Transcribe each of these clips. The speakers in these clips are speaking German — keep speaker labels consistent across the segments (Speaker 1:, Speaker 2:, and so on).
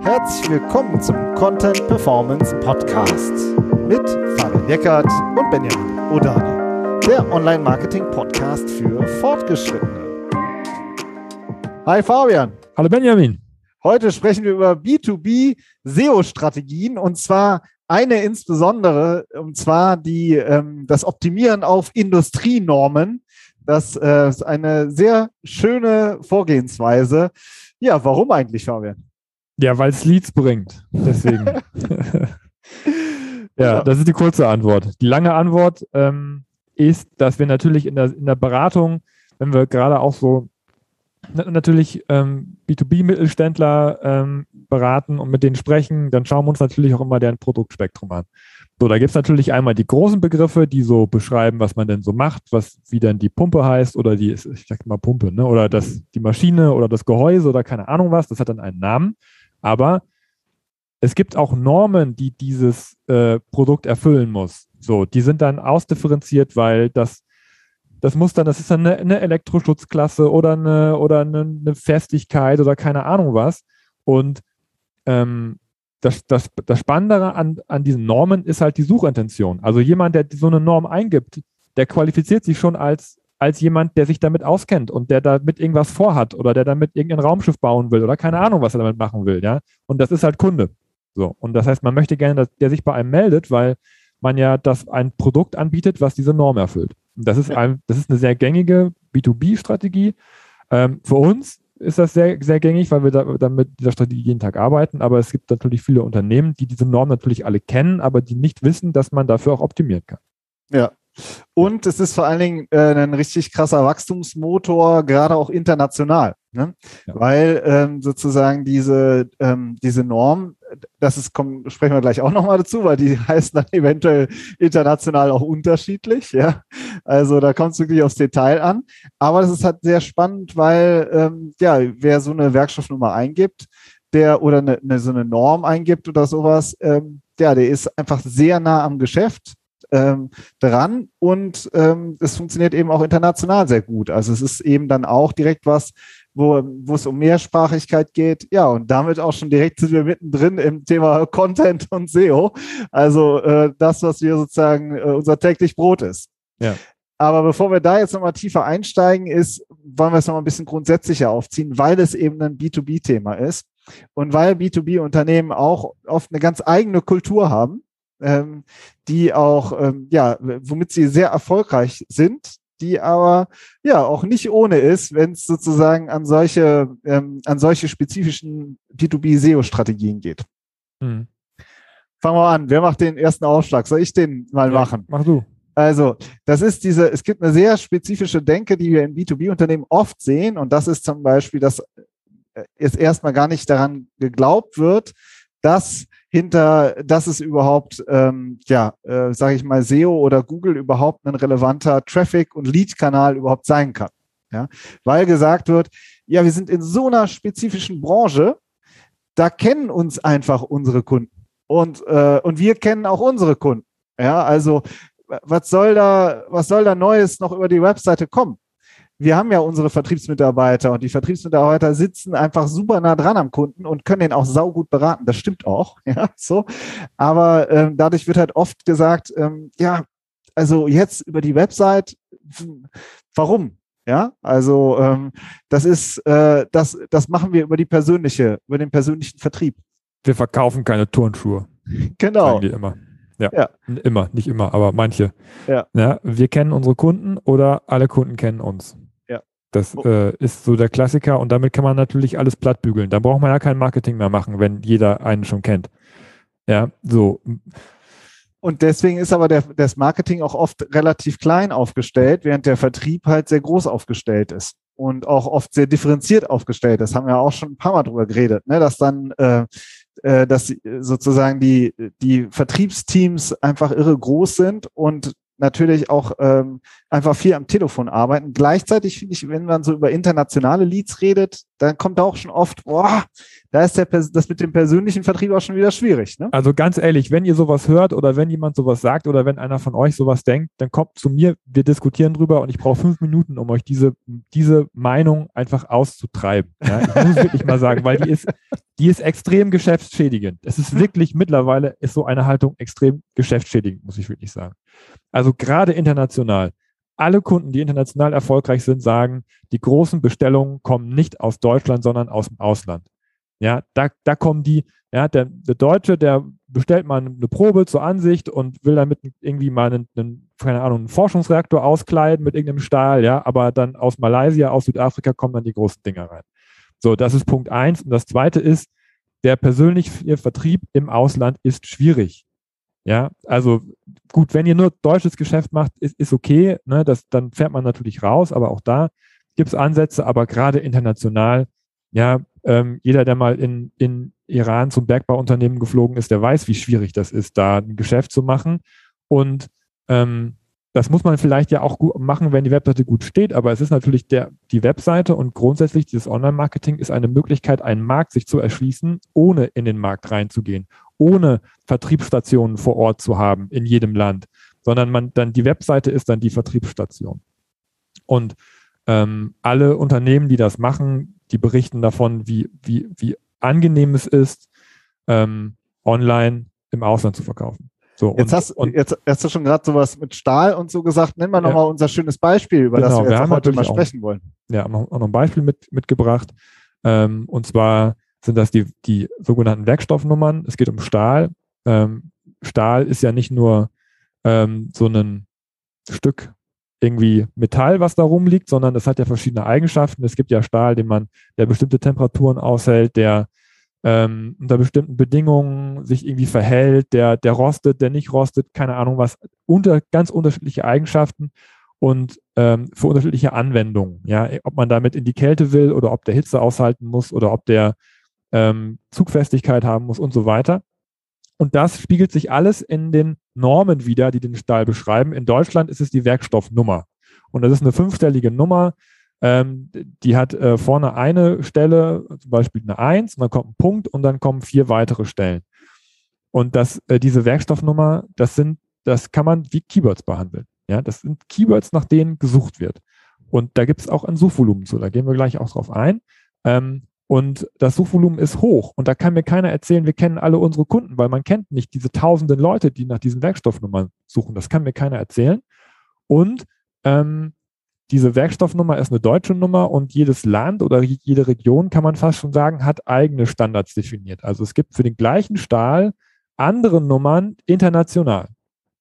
Speaker 1: Herzlich willkommen zum Content Performance Podcast mit Fabian Eckert und Benjamin Odani, der Online-Marketing-Podcast für Fortgeschrittene. Hi Fabian.
Speaker 2: Hallo Benjamin.
Speaker 1: Heute sprechen wir über B2B SEO-Strategien und zwar eine insbesondere, und zwar die, ähm, das Optimieren auf Industrienormen. Das äh, ist eine sehr schöne Vorgehensweise. Ja, warum eigentlich, Fabian?
Speaker 2: Ja, weil es Leads bringt. Deswegen. ja, das ist die kurze Antwort. Die lange Antwort ähm, ist, dass wir natürlich in der, in der Beratung, wenn wir gerade auch so natürlich ähm, B2B-Mittelständler ähm, beraten und mit denen sprechen, dann schauen wir uns natürlich auch immer deren Produktspektrum an. So, da gibt es natürlich einmal die großen Begriffe, die so beschreiben, was man denn so macht, was wie denn die Pumpe heißt oder die, ich sag mal Pumpe, ne? Oder das, die Maschine oder das Gehäuse oder keine Ahnung was, das hat dann einen Namen. Aber es gibt auch Normen, die dieses äh, Produkt erfüllen muss. So, die sind dann ausdifferenziert, weil das, das muss dann, das ist dann eine, Elektroschutzklasse oder eine, oder eine, Festigkeit oder keine Ahnung was. Und ähm, das, das, das Spannendere an, an diesen Normen ist halt die Suchintention. Also jemand, der so eine Norm eingibt, der qualifiziert sich schon als als jemand, der sich damit auskennt und der damit irgendwas vorhat oder der damit irgendein Raumschiff bauen will oder keine Ahnung, was er damit machen will, ja. Und das ist halt Kunde. So. Und das heißt, man möchte gerne, dass der sich bei einem meldet, weil man ja das ein Produkt anbietet, was diese Norm erfüllt. Und das ist ein, das ist eine sehr gängige B2B-Strategie. Ähm, für uns ist das sehr, sehr gängig, weil wir da, damit dieser Strategie jeden Tag arbeiten. Aber es gibt natürlich viele Unternehmen, die diese Norm natürlich alle kennen, aber die nicht wissen, dass man dafür auch optimieren kann.
Speaker 1: Ja, und es ist vor allen Dingen äh, ein richtig krasser Wachstumsmotor, gerade auch international. Ne? Ja. Weil ähm, sozusagen diese, ähm, diese Norm, das ist, kommen, sprechen wir gleich auch nochmal dazu, weil die heißen dann eventuell international auch unterschiedlich. Ja? Also da kommt es wirklich aufs Detail an. Aber das ist halt sehr spannend, weil ähm, ja, wer so eine Werkstoffnummer eingibt, der oder eine, eine, so eine Norm eingibt oder sowas, ähm, ja, der ist einfach sehr nah am Geschäft ähm, dran und ähm, es funktioniert eben auch international sehr gut. Also es ist eben dann auch direkt was, wo, wo es um Mehrsprachigkeit geht. Ja, und damit auch schon direkt sind wir mittendrin im Thema Content und SEO. Also äh, das, was wir sozusagen äh, unser täglich Brot ist. Ja. Aber bevor wir da jetzt nochmal tiefer einsteigen, ist, wollen wir es nochmal ein bisschen grundsätzlicher aufziehen, weil es eben ein B2B-Thema ist und weil B2B-Unternehmen auch oft eine ganz eigene Kultur haben ähm, die auch, ähm, ja, womit sie sehr erfolgreich sind, die aber ja auch nicht ohne ist, wenn es sozusagen an solche, ähm, an solche spezifischen B2B-SEO-Strategien geht. Hm. Fangen wir an. Wer macht den ersten Aufschlag? Soll ich den mal ja, machen?
Speaker 2: Mach du.
Speaker 1: Also, das ist diese, es gibt eine sehr spezifische Denke, die wir in B2B-Unternehmen oft sehen. Und das ist zum Beispiel, dass es erstmal gar nicht daran geglaubt wird, dass hinter, dass es überhaupt, ähm, ja, äh, sage ich mal, SEO oder Google überhaupt ein relevanter Traffic- und Lead-Kanal überhaupt sein kann. Ja? Weil gesagt wird, ja, wir sind in so einer spezifischen Branche, da kennen uns einfach unsere Kunden und, äh, und wir kennen auch unsere Kunden. Ja, also was soll da, was soll da Neues noch über die Webseite kommen? Wir haben ja unsere Vertriebsmitarbeiter und die Vertriebsmitarbeiter sitzen einfach super nah dran am Kunden und können den auch saugut beraten. Das stimmt auch, ja, so. Aber ähm, dadurch wird halt oft gesagt, ähm, ja, also jetzt über die Website, warum? Ja, also ähm, das ist, äh, das, das machen wir über die persönliche, über den persönlichen Vertrieb.
Speaker 2: Wir verkaufen keine Turnschuhe.
Speaker 1: Genau.
Speaker 2: Sagen die immer. Ja, ja, immer, nicht immer, aber manche. Ja. ja. Wir kennen unsere Kunden oder alle Kunden kennen uns. Das oh. äh, ist so der Klassiker und damit kann man natürlich alles plattbügeln. Da braucht man ja kein Marketing mehr machen, wenn jeder einen schon kennt. Ja, so.
Speaker 1: Und deswegen ist aber der, das Marketing auch oft relativ klein aufgestellt, während der Vertrieb halt sehr groß aufgestellt ist und auch oft sehr differenziert aufgestellt ist. Haben wir auch schon ein paar Mal drüber geredet, ne? dass dann äh, äh, dass sozusagen die, die Vertriebsteams einfach irre groß sind und natürlich auch ähm, einfach viel am Telefon arbeiten. Gleichzeitig finde ich, wenn man so über internationale Leads redet, dann kommt auch schon oft, boah, da ist der, das mit dem persönlichen Vertrieb auch schon wieder schwierig. Ne?
Speaker 2: Also ganz ehrlich, wenn ihr sowas hört oder wenn jemand sowas sagt oder wenn einer von euch sowas denkt, dann kommt zu mir, wir diskutieren drüber und ich brauche fünf Minuten, um euch diese, diese Meinung einfach auszutreiben. Ja? Ich muss wirklich mal sagen, weil die ist, die ist extrem geschäftsschädigend. Es ist wirklich mittlerweile ist so eine Haltung extrem geschäftsschädigend, muss ich wirklich sagen. Also gerade international. Alle Kunden, die international erfolgreich sind, sagen, die großen Bestellungen kommen nicht aus Deutschland, sondern aus dem Ausland. Ja, da, da kommen die, ja, der, der Deutsche, der bestellt mal eine Probe zur Ansicht und will damit irgendwie mal einen, einen, keine Ahnung, einen Forschungsreaktor auskleiden mit irgendeinem Stahl, ja, aber dann aus Malaysia, aus Südafrika kommen dann die großen Dinger rein. So, das ist Punkt eins. Und das zweite ist, der persönliche Vertrieb im Ausland ist schwierig. Ja, also gut, wenn ihr nur deutsches Geschäft macht, ist, ist okay, ne, das, dann fährt man natürlich raus, aber auch da gibt es Ansätze, aber gerade international, ja, ähm, jeder, der mal in, in Iran zum Bergbauunternehmen geflogen ist, der weiß, wie schwierig das ist, da ein Geschäft zu machen. Und ähm, das muss man vielleicht ja auch gut machen, wenn die Webseite gut steht, aber es ist natürlich der, die Webseite und grundsätzlich dieses Online-Marketing ist eine Möglichkeit, einen Markt sich zu erschließen, ohne in den Markt reinzugehen, ohne Vertriebsstationen vor Ort zu haben in jedem Land, sondern man dann die Webseite ist dann die Vertriebsstation. Und ähm, alle Unternehmen, die das machen, die berichten davon, wie, wie, wie angenehm es ist, ähm, online im Ausland zu verkaufen.
Speaker 1: So, jetzt, und, hast, und, jetzt hast du schon gerade sowas mit Stahl und so gesagt. Nimm mal ja, nochmal unser schönes Beispiel, über genau, das wir, wir jetzt heute mal sprechen auch, wollen.
Speaker 2: Ja, noch, auch noch ein Beispiel mit, mitgebracht. Ähm, und zwar sind das die, die sogenannten Werkstoffnummern. Es geht um Stahl. Ähm, Stahl ist ja nicht nur ähm, so ein Stück irgendwie Metall, was da rumliegt, sondern es hat ja verschiedene Eigenschaften. Es gibt ja Stahl, den man, der bestimmte Temperaturen aushält, der ähm, unter bestimmten Bedingungen sich irgendwie verhält, der, der rostet, der nicht rostet, keine Ahnung was, unter ganz unterschiedliche Eigenschaften und ähm, für unterschiedliche Anwendungen. Ja, ob man damit in die Kälte will oder ob der Hitze aushalten muss oder ob der ähm, Zugfestigkeit haben muss und so weiter. Und das spiegelt sich alles in den Normen wieder, die den Stahl beschreiben. In Deutschland ist es die Werkstoffnummer. Und das ist eine fünfstellige Nummer. Ähm, die hat äh, vorne eine Stelle, zum Beispiel eine Eins, und dann kommt ein Punkt und dann kommen vier weitere Stellen. Und das, äh, diese Werkstoffnummer, das sind, das kann man wie Keywords behandeln. Ja, das sind Keywords, nach denen gesucht wird. Und da gibt es auch ein Suchvolumen zu. Da gehen wir gleich auch drauf ein. Ähm, und das Suchvolumen ist hoch. Und da kann mir keiner erzählen, wir kennen alle unsere Kunden, weil man kennt nicht diese tausenden Leute, die nach diesen Werkstoffnummern suchen. Das kann mir keiner erzählen. Und ähm, diese Werkstoffnummer ist eine deutsche Nummer und jedes Land oder jede Region, kann man fast schon sagen, hat eigene Standards definiert. Also es gibt für den gleichen Stahl andere Nummern international.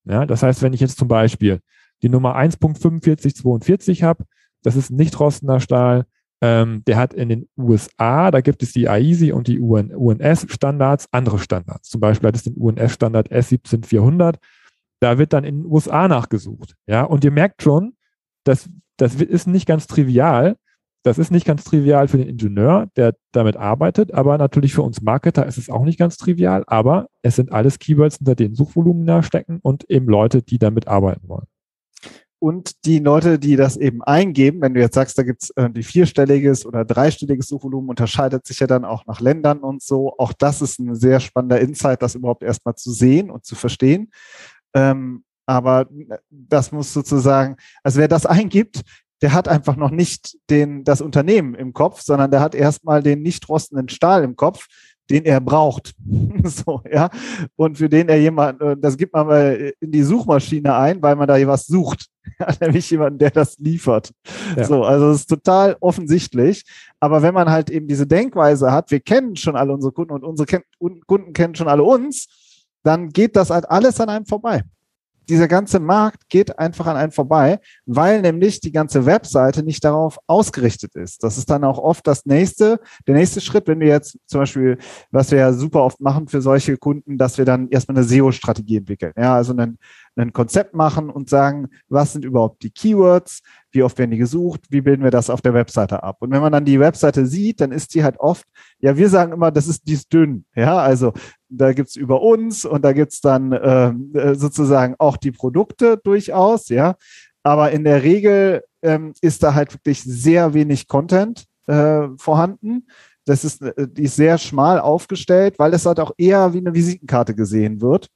Speaker 2: Ja, das heißt, wenn ich jetzt zum Beispiel die Nummer 1.4542 habe, das ist nicht rostender Stahl, ähm, der hat in den USA, da gibt es die AISI und die UN, UNS-Standards, andere Standards. Zum Beispiel hat es den UNS-Standard S17400. Da wird dann in den USA nachgesucht. Ja, und ihr merkt schon, das, das ist nicht ganz trivial. Das ist nicht ganz trivial für den Ingenieur, der damit arbeitet, aber natürlich für uns Marketer ist es auch nicht ganz trivial, aber es sind alles Keywords, hinter denen Suchvolumen stecken und eben Leute, die damit arbeiten wollen
Speaker 1: und die Leute, die das eben eingeben, wenn du jetzt sagst, da gibt's äh, die vierstelliges oder dreistelliges Suchvolumen, unterscheidet sich ja dann auch nach Ländern und so. Auch das ist ein sehr spannender Insight, das überhaupt erstmal zu sehen und zu verstehen. Ähm, aber das muss sozusagen, also wer das eingibt, der hat einfach noch nicht den, das Unternehmen im Kopf, sondern der hat erstmal den nicht rostenden Stahl im Kopf, den er braucht. so, ja. Und für den er jemand, äh, das gibt man mal in die Suchmaschine ein, weil man da was sucht. nämlich jemanden, der das liefert. Ja. So, also es ist total offensichtlich. Aber wenn man halt eben diese Denkweise hat, wir kennen schon alle unsere Kunden und unsere Kunden kennen schon alle uns, dann geht das halt alles an einem vorbei dieser ganze Markt geht einfach an einen vorbei, weil nämlich die ganze Webseite nicht darauf ausgerichtet ist. Das ist dann auch oft das nächste, der nächste Schritt, wenn wir jetzt zum Beispiel, was wir ja super oft machen für solche Kunden, dass wir dann erstmal eine SEO-Strategie entwickeln. Ja, also einen, ein Konzept machen und sagen, was sind überhaupt die Keywords, wie oft werden die gesucht, wie bilden wir das auf der Webseite ab. Und wenn man dann die Webseite sieht, dann ist die halt oft, ja, wir sagen immer, das ist, die ist dünn. Ja, also da gibt's über uns und da gibt's dann ähm, äh, sozusagen auch die Produkte durchaus, ja. Aber in der Regel ähm, ist da halt wirklich sehr wenig Content äh, vorhanden. Das ist, äh, die ist sehr schmal aufgestellt, weil es halt auch eher wie eine Visitenkarte gesehen wird.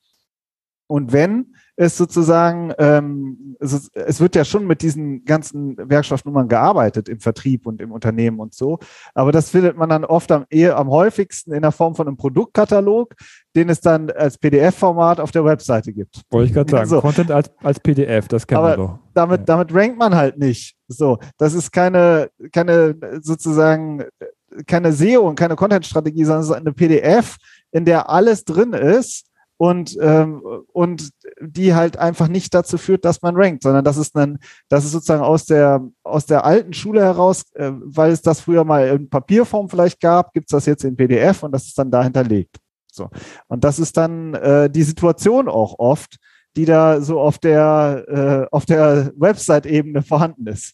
Speaker 1: Und wenn es sozusagen, ähm, es, es, wird ja schon mit diesen ganzen Werkstoffnummern gearbeitet im Vertrieb und im Unternehmen und so, aber das findet man dann oft am, eher am häufigsten in der Form von einem Produktkatalog, den es dann als PDF-Format auf der Webseite gibt.
Speaker 2: Wollte ich gerade sagen, also, Content als, als PDF, das kennen wir doch.
Speaker 1: Damit, ja. damit rankt man halt nicht. So, das ist keine, keine sozusagen keine SEO und keine Content-Strategie, sondern es ist eine PDF, in der alles drin ist und, ähm, und die halt einfach nicht dazu führt, dass man rankt, sondern das ist dann, das ist sozusagen aus der, aus der alten Schule heraus, äh, weil es das früher mal in Papierform vielleicht gab, gibt's das jetzt in PDF und das ist dann da hinterlegt. So. Und das ist dann äh, die Situation auch oft, die da so auf der, äh, auf der Website-Ebene vorhanden ist.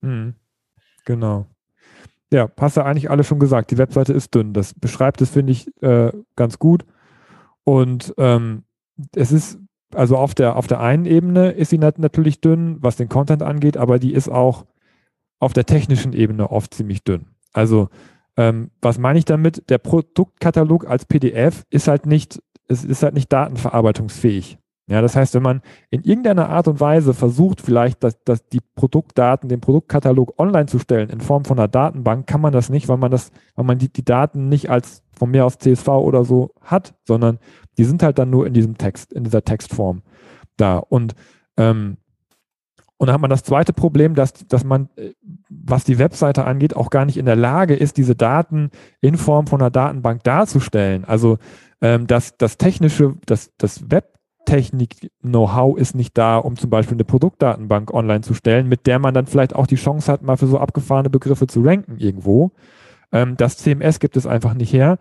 Speaker 2: Mhm. Genau. Ja, hast du eigentlich alle schon gesagt. Die Webseite ist dünn. Das beschreibt es, finde ich, äh, ganz gut. Und ähm, es ist, also auf der, auf der einen Ebene ist sie nat natürlich dünn, was den Content angeht, aber die ist auch auf der technischen Ebene oft ziemlich dünn. Also, ähm, was meine ich damit? Der Produktkatalog als PDF ist halt nicht, es ist halt nicht datenverarbeitungsfähig. Ja, das heißt, wenn man in irgendeiner Art und Weise versucht, vielleicht dass, dass die Produktdaten, den Produktkatalog online zu stellen in Form von einer Datenbank, kann man das nicht, weil man das, weil man die, die Daten nicht als von mir aus CSV oder so hat, sondern die sind halt dann nur in diesem Text, in dieser Textform da. Und ähm, und dann hat man das zweite Problem, dass, dass man, äh, was die Webseite angeht, auch gar nicht in der Lage ist, diese Daten in Form von einer Datenbank darzustellen. Also ähm, das, das technische, das, das Web Technik-Know-how ist nicht da, um zum Beispiel eine Produktdatenbank online zu stellen, mit der man dann vielleicht auch die Chance hat, mal für so abgefahrene Begriffe zu ranken irgendwo. Ähm, das CMS gibt es einfach nicht her.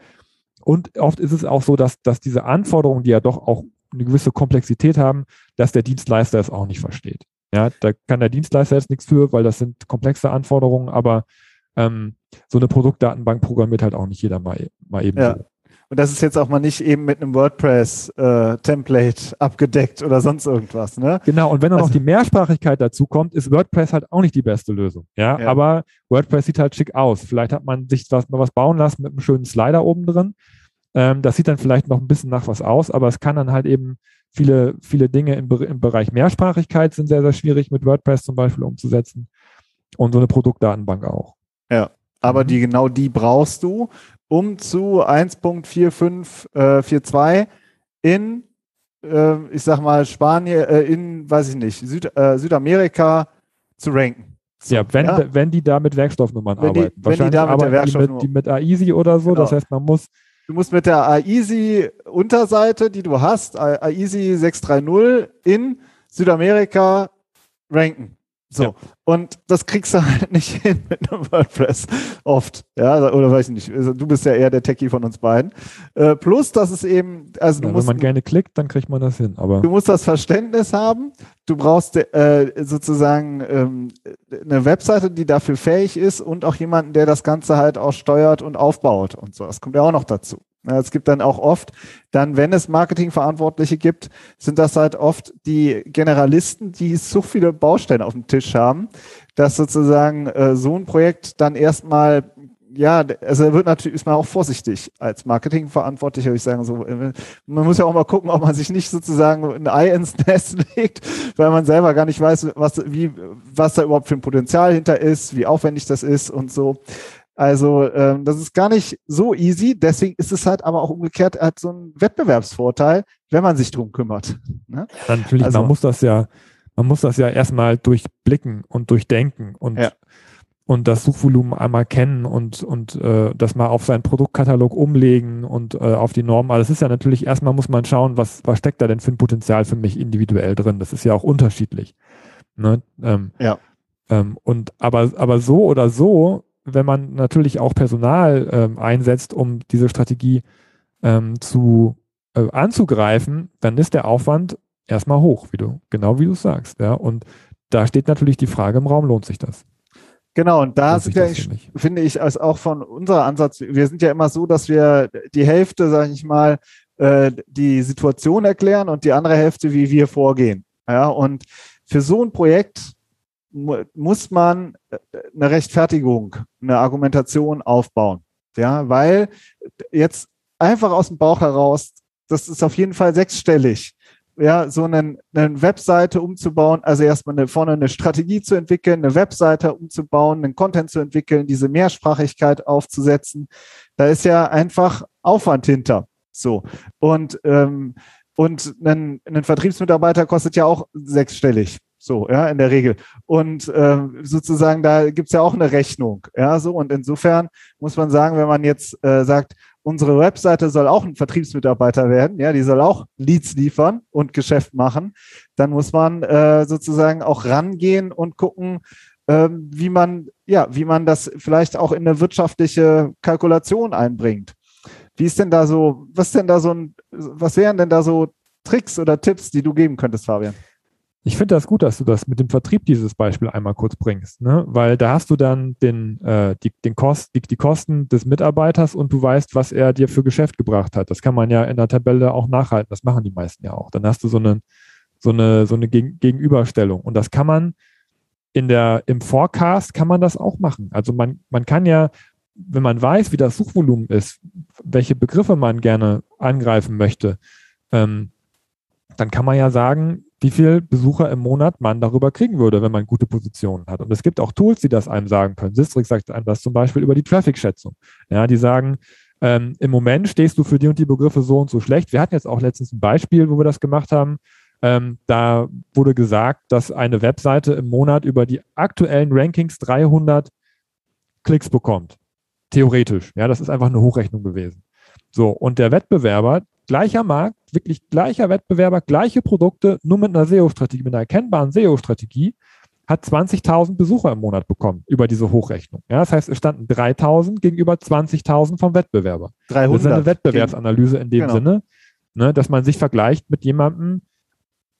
Speaker 2: Und oft ist es auch so, dass, dass diese Anforderungen, die ja doch auch eine gewisse Komplexität haben, dass der Dienstleister es auch nicht versteht. Ja, da kann der Dienstleister jetzt nichts für, weil das sind komplexe Anforderungen, aber ähm, so eine Produktdatenbank programmiert halt auch nicht jeder mal, mal eben.
Speaker 1: Ja. So. Und das ist jetzt auch mal nicht eben mit einem WordPress-Template äh, abgedeckt oder sonst irgendwas. Ne?
Speaker 2: Genau, und wenn dann also, noch die Mehrsprachigkeit dazu kommt, ist WordPress halt auch nicht die beste Lösung. Ja? ja, aber WordPress sieht halt schick aus. Vielleicht hat man sich was, mal was bauen lassen mit einem schönen Slider oben drin. Ähm, das sieht dann vielleicht noch ein bisschen nach was aus, aber es kann dann halt eben viele, viele Dinge im, im Bereich Mehrsprachigkeit sind sehr, sehr schwierig mit WordPress zum Beispiel umzusetzen. Und so eine Produktdatenbank auch.
Speaker 1: Ja, aber mhm. die genau die brauchst du, um zu 1.4542 äh, in, äh, ich sag mal, Spanien, äh, in, weiß ich nicht, Süd, äh, Südamerika zu ranken.
Speaker 2: So, ja, wenn, ja? wenn die da mit Werkstoffnummern wenn arbeiten.
Speaker 1: Die, Wahrscheinlich wenn die da mit der Werkstoffnummer.
Speaker 2: Die mit, die mit AISI oder so. Genau. Das heißt, man muss.
Speaker 1: Du musst mit der AISI-Unterseite, die du hast, AISI 630 in Südamerika ranken. So. Ja. Und das kriegst du halt nicht hin mit einem WordPress. Oft. Ja, oder weiß ich nicht. Also, du bist ja eher der Techie von uns beiden. Äh, plus, dass es eben, also
Speaker 2: ja,
Speaker 1: du musst.
Speaker 2: Wenn man gerne klickt, dann kriegt man das hin. Aber
Speaker 1: du musst das Verständnis haben. Du brauchst äh, sozusagen ähm, eine Webseite, die dafür fähig ist und auch jemanden, der das Ganze halt auch steuert und aufbaut und so. Das kommt ja auch noch dazu. Es gibt dann auch oft, dann, wenn es Marketingverantwortliche gibt, sind das halt oft die Generalisten, die so viele Baustellen auf dem Tisch haben, dass sozusagen äh, so ein Projekt dann erstmal ja, also wird natürlich, ist man auch vorsichtig als Marketingverantwortlicher, würde ich sagen, so, äh, man muss ja auch mal gucken, ob man sich nicht sozusagen ein Ei ins Nest legt, weil man selber gar nicht weiß, was, wie, was da überhaupt für ein Potenzial hinter ist, wie aufwendig das ist und so. Also ähm, das ist gar nicht so easy. Deswegen ist es halt aber auch umgekehrt halt so ein Wettbewerbsvorteil, wenn man sich drum kümmert. Ne?
Speaker 2: Ja, natürlich, also, man muss das ja, man muss das ja erstmal durchblicken und durchdenken und ja. und das Suchvolumen einmal kennen und und äh, das mal auf seinen Produktkatalog umlegen und äh, auf die Normen. Also es ist ja natürlich erstmal muss man schauen, was was steckt da denn für ein Potenzial für mich individuell drin. Das ist ja auch unterschiedlich. Ne? Ähm, ja. Ähm, und aber aber so oder so wenn man natürlich auch Personal ähm, einsetzt, um diese Strategie ähm, zu äh, anzugreifen, dann ist der Aufwand erstmal hoch, wie du, genau wie du sagst. Ja, und da steht natürlich die Frage im Raum, lohnt sich das?
Speaker 1: Genau, und da sind ja, ich, finde ich, als auch von unserer Ansatz, wir sind ja immer so, dass wir die Hälfte, sage ich mal, äh, die Situation erklären und die andere Hälfte, wie wir vorgehen. Ja, und für so ein Projekt muss man äh, eine Rechtfertigung, eine Argumentation aufbauen. Ja, weil jetzt einfach aus dem Bauch heraus, das ist auf jeden Fall sechsstellig ja, so eine, eine Webseite umzubauen, also erstmal eine, vorne eine Strategie zu entwickeln, eine Webseite umzubauen, einen Content zu entwickeln, diese Mehrsprachigkeit aufzusetzen. Da ist ja einfach Aufwand hinter. So. Und, ähm, und ein Vertriebsmitarbeiter kostet ja auch sechsstellig. So, ja, in der Regel. Und ähm, sozusagen, da gibt's ja auch eine Rechnung. Ja, so. Und insofern muss man sagen, wenn man jetzt äh, sagt, unsere Webseite soll auch ein Vertriebsmitarbeiter werden, ja, die soll auch Leads liefern und Geschäft machen, dann muss man äh, sozusagen auch rangehen und gucken, ähm, wie man, ja, wie man das vielleicht auch in eine wirtschaftliche Kalkulation einbringt. Wie ist denn da so, was denn da so ein, was wären denn da so Tricks oder Tipps, die du geben könntest, Fabian?
Speaker 2: Ich finde das gut, dass du das mit dem Vertrieb dieses Beispiel einmal kurz bringst, ne? weil da hast du dann den, äh, die, den Kost, die, die Kosten des Mitarbeiters und du weißt, was er dir für Geschäft gebracht hat. Das kann man ja in der Tabelle auch nachhalten. Das machen die meisten ja auch. Dann hast du so eine, so eine, so eine Gegenüberstellung. Und das kann man in der, im Forecast kann man das auch machen. Also man, man kann ja, wenn man weiß, wie das Suchvolumen ist, welche Begriffe man gerne angreifen möchte, ähm, dann kann man ja sagen, wie viel Besucher im Monat man darüber kriegen würde, wenn man gute Positionen hat. Und es gibt auch Tools, die das einem sagen können. Sistrix sagt einem das zum Beispiel über die Traffic-Schätzung. Ja, die sagen, ähm, im Moment stehst du für die und die Begriffe so und so schlecht. Wir hatten jetzt auch letztens ein Beispiel, wo wir das gemacht haben. Ähm, da wurde gesagt, dass eine Webseite im Monat über die aktuellen Rankings 300 Klicks bekommt. Theoretisch. Ja, das ist einfach eine Hochrechnung gewesen. So, und der Wettbewerber, gleicher Markt, wirklich gleicher Wettbewerber, gleiche Produkte, nur mit einer SEO-Strategie, mit einer erkennbaren SEO-Strategie, hat 20.000 Besucher im Monat bekommen über diese Hochrechnung. Ja, das heißt, es standen 3.000 gegenüber 20.000 vom Wettbewerber.
Speaker 1: 300.
Speaker 2: Das ist eine Wettbewerbsanalyse in dem genau. Sinne, ne, dass man sich vergleicht mit jemandem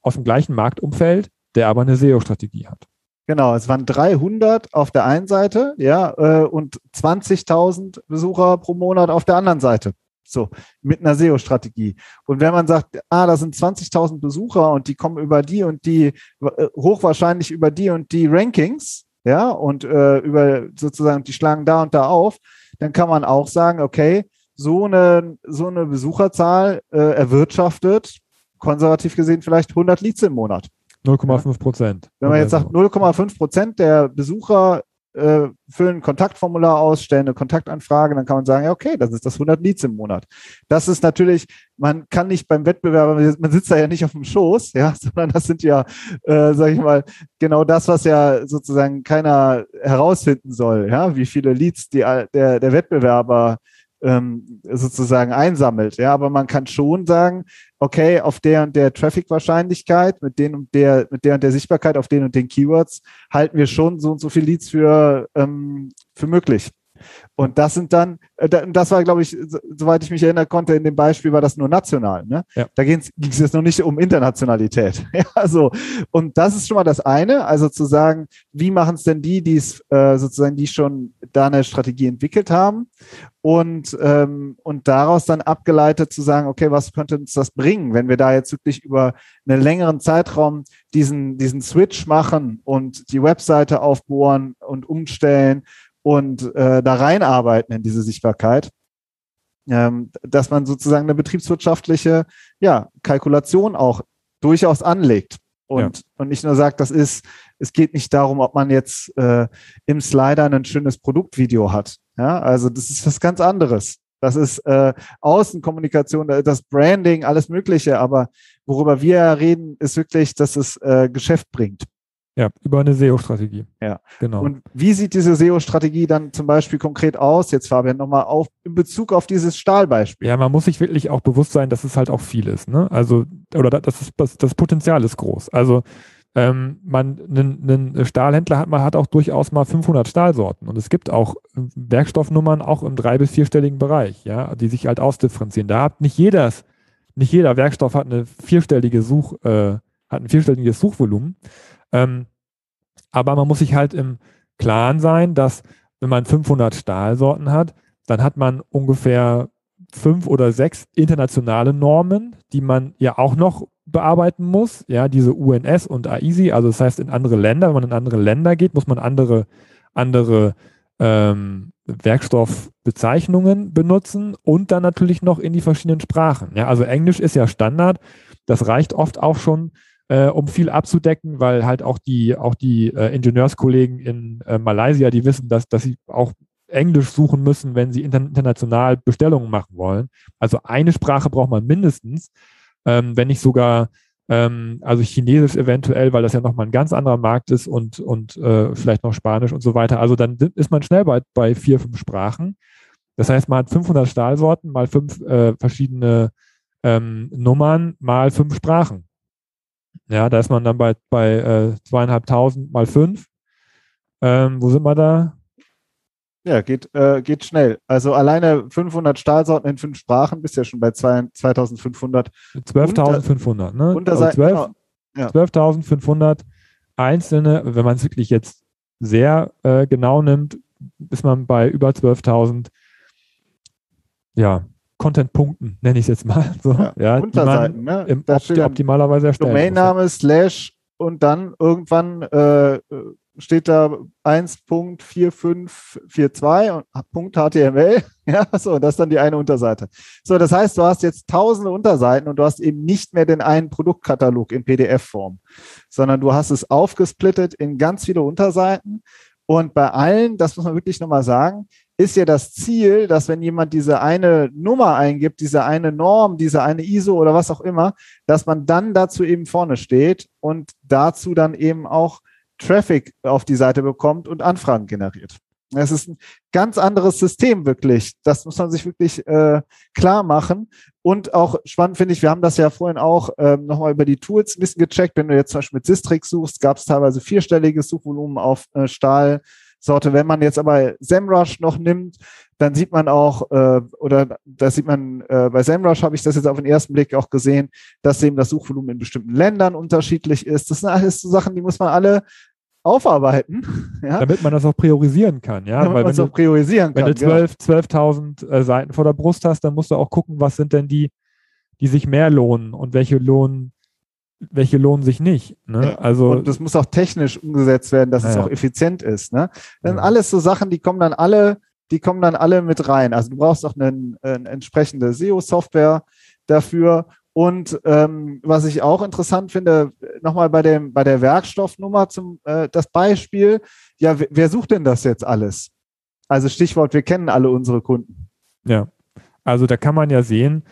Speaker 2: aus dem gleichen Marktumfeld, der aber eine SEO-Strategie hat.
Speaker 1: Genau, es waren 300 auf der einen Seite, ja, äh, und 20.000 Besucher pro Monat auf der anderen Seite. So, mit einer SEO-Strategie. Und wenn man sagt, ah, da sind 20.000 Besucher und die kommen über die und die, äh, hochwahrscheinlich über die und die Rankings, ja, und äh, über sozusagen, die schlagen da und da auf, dann kann man auch sagen, okay, so eine, so eine Besucherzahl äh, erwirtschaftet, konservativ gesehen, vielleicht 100 Leads im Monat.
Speaker 2: 0,5 Prozent.
Speaker 1: Wenn man jetzt sagt, 0,5 Prozent der Besucher äh, füllen ein Kontaktformular aus, stellen eine Kontaktanfrage, dann kann man sagen, ja, okay, das ist das 100 Leads im Monat. Das ist natürlich, man kann nicht beim Wettbewerber, man sitzt da ja nicht auf dem Schoß, ja, sondern das sind ja, äh, sag ich mal, genau das, was ja sozusagen keiner herausfinden soll, ja, wie viele Leads die, der, der Wettbewerber ähm, sozusagen einsammelt. Ja, aber man kann schon sagen, okay, auf der und der Traffic-Wahrscheinlichkeit, mit den und der, mit der und der Sichtbarkeit, auf den und den Keywords, halten wir schon so und so viel Leads für, ähm, für möglich. Und das sind dann, äh, das war, glaube ich, soweit ich mich erinnern konnte, in dem Beispiel war das nur national. Ne? Ja. Da ging es jetzt noch nicht um Internationalität. ja, also, und das ist schon mal das eine, also zu sagen, wie machen es denn die, die es äh, sozusagen, die schon da eine Strategie entwickelt haben und, ähm, und daraus dann abgeleitet zu sagen, okay, was könnte uns das bringen, wenn wir da jetzt wirklich über einen längeren Zeitraum diesen, diesen Switch machen und die Webseite aufbohren und umstellen und äh, da reinarbeiten in diese Sichtbarkeit, ähm, dass man sozusagen eine betriebswirtschaftliche ja, Kalkulation auch durchaus anlegt. Und, ja. und nicht nur sagt, das ist, es geht nicht darum, ob man jetzt äh, im Slider ein schönes Produktvideo hat. Ja, also das ist was ganz anderes. Das ist äh, Außenkommunikation, das Branding, alles Mögliche. Aber worüber wir reden, ist wirklich, dass es äh, Geschäft bringt.
Speaker 2: Ja, über eine SEO-Strategie.
Speaker 1: Ja, genau. Und wie sieht diese SEO-Strategie dann zum Beispiel konkret aus? Jetzt Fabian nochmal auf in Bezug auf dieses Stahlbeispiel.
Speaker 2: Ja, man muss sich wirklich auch bewusst sein, dass es halt auch viel ist. Ne? Also oder das, ist, das, das Potenzial ist groß. Also ähm, man einen Stahlhändler hat man hat auch durchaus mal 500 Stahlsorten und es gibt auch Werkstoffnummern auch im drei bis vierstelligen Bereich, ja, die sich halt ausdifferenzieren. Da hat nicht jedes nicht jeder Werkstoff hat eine vierstellige Such, äh, hat ein vierstelliges Suchvolumen. Ähm, aber man muss sich halt im Klaren sein, dass wenn man 500 Stahlsorten hat, dann hat man ungefähr fünf oder sechs internationale Normen, die man ja auch noch bearbeiten muss. Ja, diese UNS und AISI, also das heißt in andere Länder, wenn man in andere Länder geht, muss man andere, andere ähm, Werkstoffbezeichnungen benutzen und dann natürlich noch in die verschiedenen Sprachen. Ja, also Englisch ist ja Standard. Das reicht oft auch schon, äh, um viel abzudecken, weil halt auch die, auch die äh, Ingenieurskollegen in äh, Malaysia, die wissen, dass, dass sie auch Englisch suchen müssen, wenn sie international Bestellungen machen wollen. Also eine Sprache braucht man mindestens, ähm, wenn nicht sogar ähm, also Chinesisch eventuell, weil das ja nochmal ein ganz anderer Markt ist und, und äh, vielleicht noch Spanisch und so weiter. Also dann ist man schnell bei, bei vier, fünf Sprachen. Das heißt, man hat 500 Stahlsorten mal fünf äh, verschiedene ähm, Nummern mal fünf Sprachen. Ja, da ist man dann bei, bei äh, zweieinhalbtausend mal fünf. Ähm, wo sind wir da?
Speaker 1: Ja, geht, äh, geht schnell. Also alleine 500 Stahlsorten in fünf Sprachen, bist ja schon bei 2500.
Speaker 2: 12.500, ne?
Speaker 1: Unterseiten,
Speaker 2: also 12, ja. 12.500 einzelne, wenn man es wirklich jetzt sehr äh, genau nimmt, ist man bei über 12.000 ja, Content-Punkten, nenne ich es jetzt mal. So, ja,
Speaker 1: ja, Unterseiten, ne?
Speaker 2: Im, opt optimalerweise
Speaker 1: erstellen Domainname, Slash und dann irgendwann äh, steht da 1.4542 und Punkt HTML. Ja, so, das ist dann die eine Unterseite. So, das heißt, du hast jetzt tausende Unterseiten und du hast eben nicht mehr den einen Produktkatalog in PDF-Form, sondern du hast es aufgesplittet in ganz viele Unterseiten. Und bei allen, das muss man wirklich nochmal sagen, ist ja das Ziel, dass wenn jemand diese eine Nummer eingibt, diese eine Norm, diese eine ISO oder was auch immer, dass man dann dazu eben vorne steht und dazu dann eben auch Traffic auf die Seite bekommt und Anfragen generiert. Es ist ein ganz anderes System wirklich. Das muss man sich wirklich äh, klar machen. Und auch spannend finde ich, wir haben das ja vorhin auch ähm, nochmal über die Tools ein bisschen gecheckt. Wenn du jetzt zum Beispiel mit Sistrix suchst, gab es teilweise vierstelliges Suchvolumen auf äh, Stahlsorte. Wenn man jetzt aber SEMrush noch nimmt, dann sieht man auch, äh, oder da sieht man, äh, bei SEMrush habe ich das jetzt auf den ersten Blick auch gesehen, dass eben das Suchvolumen in bestimmten Ländern unterschiedlich ist. Das sind alles so Sachen, die muss man alle aufarbeiten.
Speaker 2: Ja? Damit man das auch priorisieren kann. Ja?
Speaker 1: Damit man es auch priorisieren
Speaker 2: wenn kann. Wenn du 12.000 12 äh, Seiten vor der Brust hast, dann musst du auch gucken, was sind denn die, die sich mehr lohnen und welche lohnen, welche lohnen sich nicht. Ne?
Speaker 1: Ja. Also, und das muss auch technisch umgesetzt werden, dass ja. es auch effizient ist. Ne? Das sind alles so Sachen, die kommen dann alle, die kommen dann alle mit rein. Also du brauchst auch eine, eine entsprechende SEO-Software dafür und ähm, was ich auch interessant finde, nochmal bei, dem, bei der Werkstoffnummer zum äh, das Beispiel, ja, wer sucht denn das jetzt alles? Also Stichwort, wir kennen alle unsere Kunden.
Speaker 2: Ja, also da kann man ja sehen,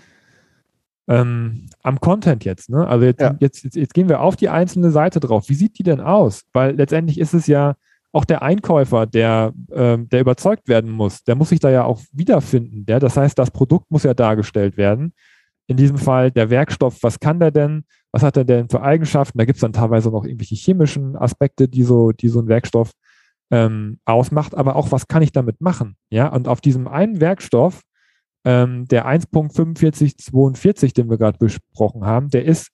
Speaker 2: ähm, am Content jetzt, ne? Also jetzt, ja. jetzt, jetzt, jetzt gehen wir auf die einzelne Seite drauf. Wie sieht die denn aus? Weil letztendlich ist es ja auch der Einkäufer, der, ähm, der überzeugt werden muss, der muss sich da ja auch wiederfinden. Der, das heißt, das Produkt muss ja dargestellt werden in diesem Fall der Werkstoff, was kann der denn? Was hat er denn für Eigenschaften? Da gibt es dann teilweise noch irgendwelche chemischen Aspekte, die so, die so ein Werkstoff ähm, ausmacht, aber auch, was kann ich damit machen? Ja, und auf diesem einen Werkstoff, ähm, der 1.4542, den wir gerade besprochen haben, der ist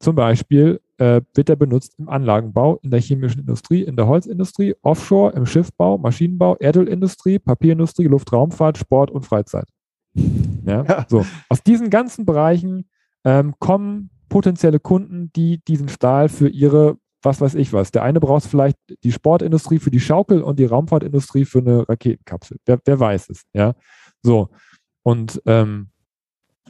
Speaker 2: zum Beispiel, äh, wird er benutzt im Anlagenbau, in der chemischen Industrie, in der Holzindustrie, Offshore, im Schiffbau, Maschinenbau, Erdölindustrie, Papierindustrie, Luftraumfahrt, Sport und Freizeit. Ja? ja. So. Aus diesen ganzen Bereichen ähm, kommen potenzielle Kunden, die diesen Stahl für ihre, was weiß ich was. Der eine braucht vielleicht die Sportindustrie für die Schaukel und die Raumfahrtindustrie für eine Raketenkapsel. Wer, wer weiß es, ja. So. Und ähm,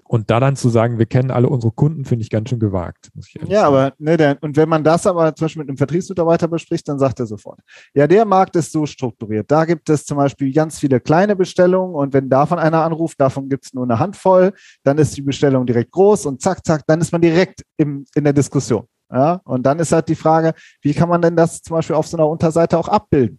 Speaker 2: und da dann zu sagen, wir kennen alle unsere Kunden, finde ich ganz schön gewagt.
Speaker 1: ja, sagen. aber ne, der, und wenn man das aber zum Beispiel mit einem Vertriebsmitarbeiter bespricht, dann sagt er sofort, ja, der Markt ist so strukturiert. Da gibt es zum Beispiel ganz viele kleine Bestellungen und wenn davon einer anruft, davon gibt es nur eine Handvoll, dann ist die Bestellung direkt groß und zack, zack, dann ist man direkt im, in der Diskussion. Ja, und dann ist halt die Frage, wie kann man denn das zum Beispiel auf so einer Unterseite auch abbilden?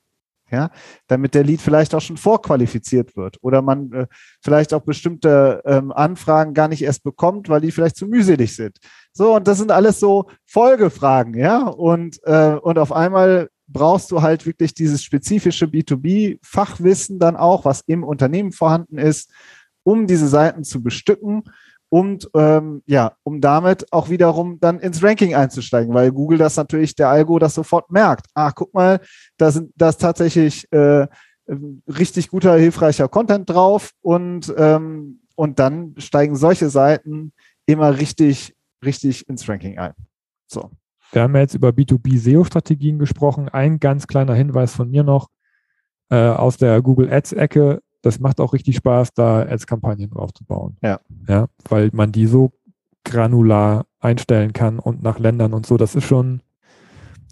Speaker 1: Ja, damit der Lead vielleicht auch schon vorqualifiziert wird oder man äh, vielleicht auch bestimmte ähm, Anfragen gar nicht erst bekommt, weil die vielleicht zu mühselig sind. So, und das sind alles so Folgefragen, ja, und, äh, und auf einmal brauchst du halt wirklich dieses spezifische B2B-Fachwissen dann auch, was im Unternehmen vorhanden ist, um diese Seiten zu bestücken und ähm, ja, um damit auch wiederum dann ins Ranking einzusteigen, weil Google das natürlich, der Algo das sofort merkt. Ach, guck mal, da sind das tatsächlich äh, richtig guter, hilfreicher Content drauf und, ähm, und dann steigen solche Seiten immer richtig, richtig ins Ranking ein. So.
Speaker 2: Wir haben jetzt über B2B SEO-Strategien gesprochen. Ein ganz kleiner Hinweis von mir noch äh, aus der Google Ads-Ecke. Das macht auch richtig Spaß, da Ads-Kampagnen aufzubauen.
Speaker 1: Ja.
Speaker 2: ja. Weil man die so granular einstellen kann und nach Ländern und so. Das ist schon,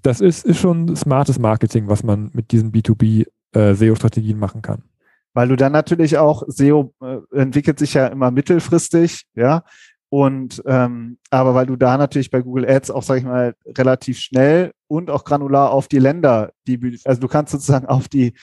Speaker 2: das ist, ist schon smartes Marketing, was man mit diesen B2B äh, SEO-Strategien machen kann.
Speaker 1: Weil du dann natürlich auch, SEO äh, entwickelt sich ja immer mittelfristig, ja. Und ähm, aber weil du da natürlich bei Google Ads auch, sag ich mal, relativ schnell und auch granular auf die Länder, die, also du kannst sozusagen auf die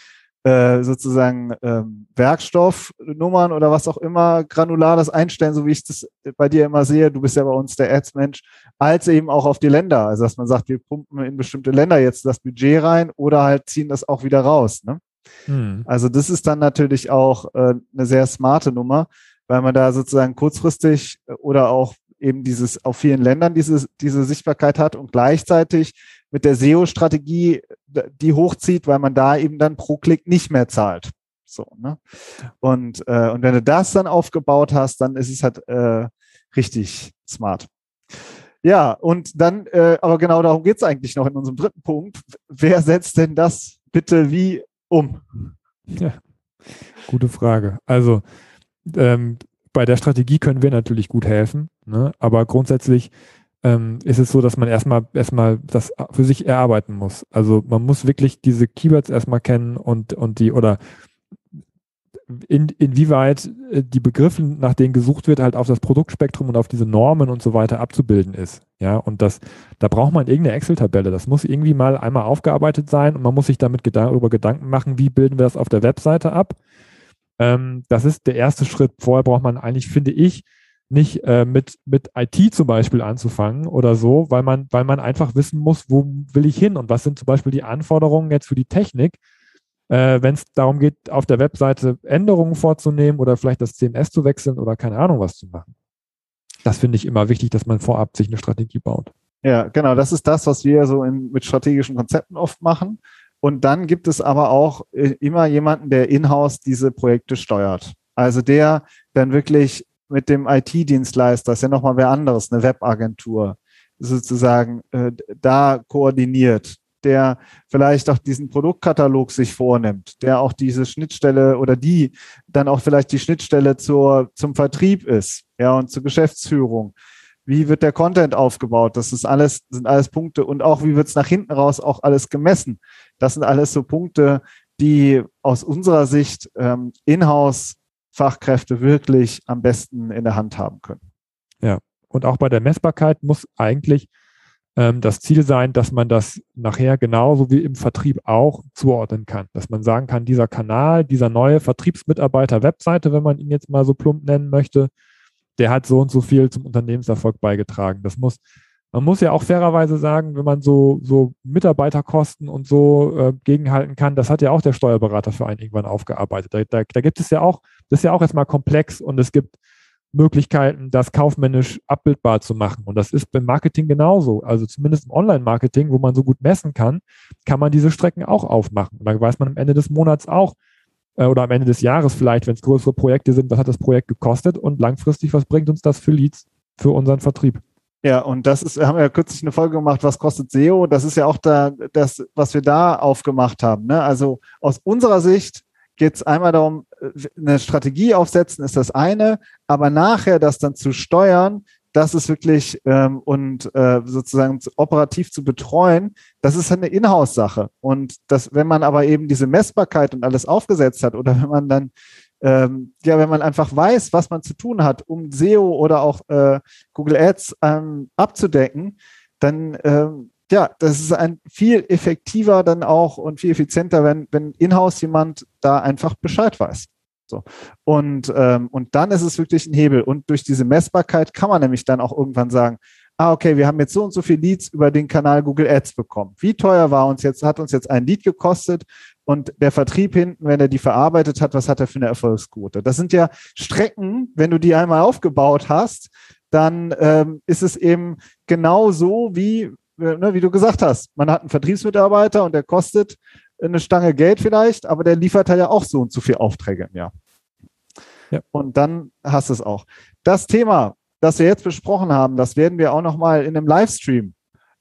Speaker 1: äh, sozusagen ähm, Werkstoffnummern oder was auch immer granular das einstellen, so wie ich das bei dir immer sehe. Du bist ja bei uns der Ads-Mensch, als eben auch auf die Länder. Also dass man sagt, wir pumpen in bestimmte Länder jetzt das Budget rein oder halt ziehen das auch wieder raus. Ne? Hm. Also das ist dann natürlich auch äh, eine sehr smarte Nummer weil man da sozusagen kurzfristig äh, oder auch eben dieses auf vielen Ländern diese, diese Sichtbarkeit hat und gleichzeitig mit der SEO-Strategie die hochzieht, weil man da eben dann pro Klick nicht mehr zahlt. So, ne? Und, äh, und wenn du das dann aufgebaut hast, dann ist es halt äh, richtig smart. Ja, und dann, äh, aber genau darum geht es eigentlich noch in unserem dritten Punkt. Wer setzt denn das bitte wie um?
Speaker 2: Ja, gute Frage. Also ähm, bei der Strategie können wir natürlich gut helfen, ne? aber grundsätzlich ähm, ist es so, dass man erstmal erstmal das für sich erarbeiten muss. Also man muss wirklich diese Keywords erstmal kennen und, und die oder in, inwieweit äh, die Begriffe, nach denen gesucht wird, halt auf das Produktspektrum und auf diese Normen und so weiter abzubilden ist. Ja, und das, da braucht man irgendeine Excel-Tabelle. Das muss irgendwie mal einmal aufgearbeitet sein und man muss sich damit darüber Gedanken machen, wie bilden wir das auf der Webseite ab ähm, das ist der erste Schritt. Vorher braucht man eigentlich, finde ich, nicht äh, mit, mit IT zum Beispiel anzufangen oder so, weil man, weil man einfach wissen muss, wo will ich hin und was sind zum Beispiel die Anforderungen jetzt für die Technik, äh, wenn es darum geht, auf der Webseite Änderungen vorzunehmen oder vielleicht das CMS zu wechseln oder keine Ahnung was zu machen. Das finde ich immer wichtig, dass man vorab sich eine Strategie baut.
Speaker 1: Ja, genau. Das ist das, was wir so in, mit strategischen Konzepten oft machen. Und dann gibt es aber auch äh, immer jemanden, der in-house diese Projekte steuert. Also der dann wirklich mit dem IT-Dienstleister, ist ja nochmal wer anderes, eine Webagentur, sozusagen äh, da koordiniert, der vielleicht auch diesen Produktkatalog sich vornimmt, der auch diese Schnittstelle oder die dann auch vielleicht die Schnittstelle zur, zum Vertrieb ist, ja, und zur Geschäftsführung. Wie wird der Content aufgebaut? Das ist alles, sind alles Punkte. Und auch, wie wird es nach hinten raus auch alles gemessen? Das sind alles so Punkte, die aus unserer Sicht ähm, Inhouse-Fachkräfte wirklich am besten in der Hand haben können.
Speaker 2: Ja, und auch bei der Messbarkeit muss eigentlich ähm, das Ziel sein, dass man das nachher genauso wie im Vertrieb auch zuordnen kann. Dass man sagen kann, dieser Kanal, dieser neue Vertriebsmitarbeiter-Webseite, wenn man ihn jetzt mal so plump nennen möchte, der hat so und so viel zum Unternehmenserfolg beigetragen. Das muss man muss ja auch fairerweise sagen, wenn man so, so Mitarbeiterkosten und so äh, gegenhalten kann, das hat ja auch der Steuerberater für einen irgendwann aufgearbeitet. Da, da, da gibt es ja auch, das ist ja auch erstmal komplex und es gibt Möglichkeiten, das kaufmännisch abbildbar zu machen. Und das ist beim Marketing genauso. Also zumindest im Online-Marketing, wo man so gut messen kann, kann man diese Strecken auch aufmachen. Und dann weiß man am Ende des Monats auch, äh, oder am Ende des Jahres vielleicht, wenn es größere Projekte sind, was hat das Projekt gekostet und langfristig, was bringt uns das für Leads für unseren Vertrieb?
Speaker 1: Ja, und das ist, haben wir ja kürzlich eine Folge gemacht, was kostet SEO? Das ist ja auch da, das, was wir da aufgemacht haben. Ne? Also aus unserer Sicht geht es einmal darum, eine Strategie aufsetzen, ist das eine, aber nachher das dann zu steuern, das ist wirklich ähm, und äh, sozusagen operativ zu betreuen, das ist eine Inhouse-Sache. Und das, wenn man aber eben diese Messbarkeit und alles aufgesetzt hat oder wenn man dann ähm, ja, wenn man einfach weiß, was man zu tun hat, um SEO oder auch äh, Google Ads ähm, abzudecken, dann ähm, ja, das ist ein viel effektiver dann auch und viel effizienter, wenn, wenn in-house jemand da einfach Bescheid weiß. So. Und, ähm, und dann ist es wirklich ein Hebel. Und durch diese Messbarkeit kann man nämlich dann auch irgendwann sagen, ah, okay, wir haben jetzt so und so viel Leads über den Kanal Google Ads bekommen. Wie teuer war uns jetzt, hat uns jetzt ein Lead gekostet und der Vertrieb hinten, wenn er die verarbeitet hat, was hat er für eine Erfolgsquote? Das sind ja Strecken, wenn du die einmal aufgebaut hast, dann ähm, ist es eben genau so, wie, ne, wie du gesagt hast. Man hat einen Vertriebsmitarbeiter und der kostet eine Stange Geld vielleicht, aber der liefert halt ja auch so und so viele Aufträge im Jahr. Ja. Und dann hast du es auch. Das Thema, das wir jetzt besprochen haben, das werden wir auch nochmal in einem Livestream,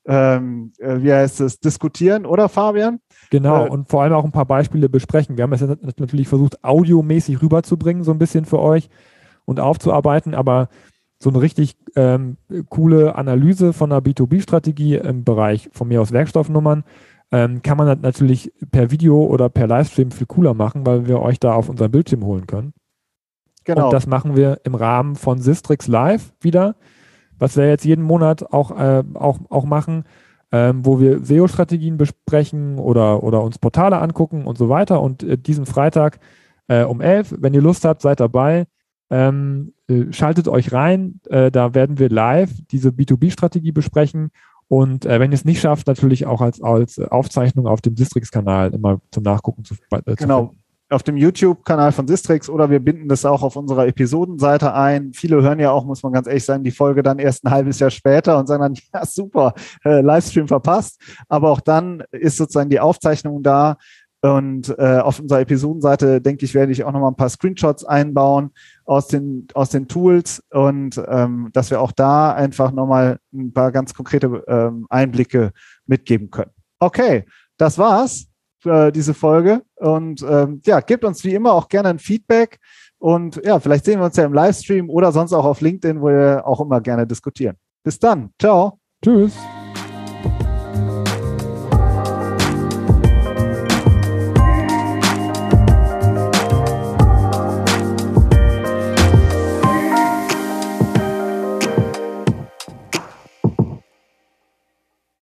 Speaker 1: ähm, äh, wie heißt es, diskutieren, oder Fabian?
Speaker 2: Genau, äh, und vor allem auch ein paar Beispiele besprechen. Wir haben es natürlich versucht, audiomäßig rüberzubringen, so ein bisschen für euch und aufzuarbeiten, aber so eine richtig ähm, coole Analyse von einer B2B-Strategie im Bereich von mir aus Werkstoffnummern ähm, kann man natürlich per Video oder per Livestream viel cooler machen, weil wir euch da auf unseren Bildschirm holen können. Genau. Und das machen wir im Rahmen von Sistrix Live wieder, was wir jetzt jeden Monat auch, äh, auch, auch machen, ähm, wo wir SEO-Strategien besprechen oder, oder uns Portale angucken und so weiter. Und äh, diesen Freitag äh, um 11, wenn ihr Lust habt, seid dabei. Ähm, äh, schaltet euch rein, äh, da werden wir live diese B2B-Strategie besprechen und äh, wenn ihr es nicht schafft, natürlich auch als, als Aufzeichnung auf dem Distrix-Kanal immer zum Nachgucken zu,
Speaker 1: äh, Genau, auf dem YouTube-Kanal von Distrix oder wir binden das auch auf unserer Episodenseite ein. Viele hören ja auch, muss man ganz ehrlich sagen, die Folge dann erst ein halbes Jahr später und sagen dann, ja super, äh, Livestream verpasst. Aber auch dann ist sozusagen die Aufzeichnung da. Und äh, auf unserer Episodenseite, denke ich, werde ich auch nochmal ein paar Screenshots einbauen aus den, aus den Tools und ähm, dass wir auch da einfach nochmal ein paar ganz konkrete ähm, Einblicke mitgeben können. Okay, das war's für diese Folge. Und ähm, ja, gebt uns wie immer auch gerne ein Feedback. Und ja, vielleicht sehen wir uns ja im Livestream oder sonst auch auf LinkedIn, wo wir auch immer gerne diskutieren. Bis dann. Ciao.
Speaker 2: Tschüss.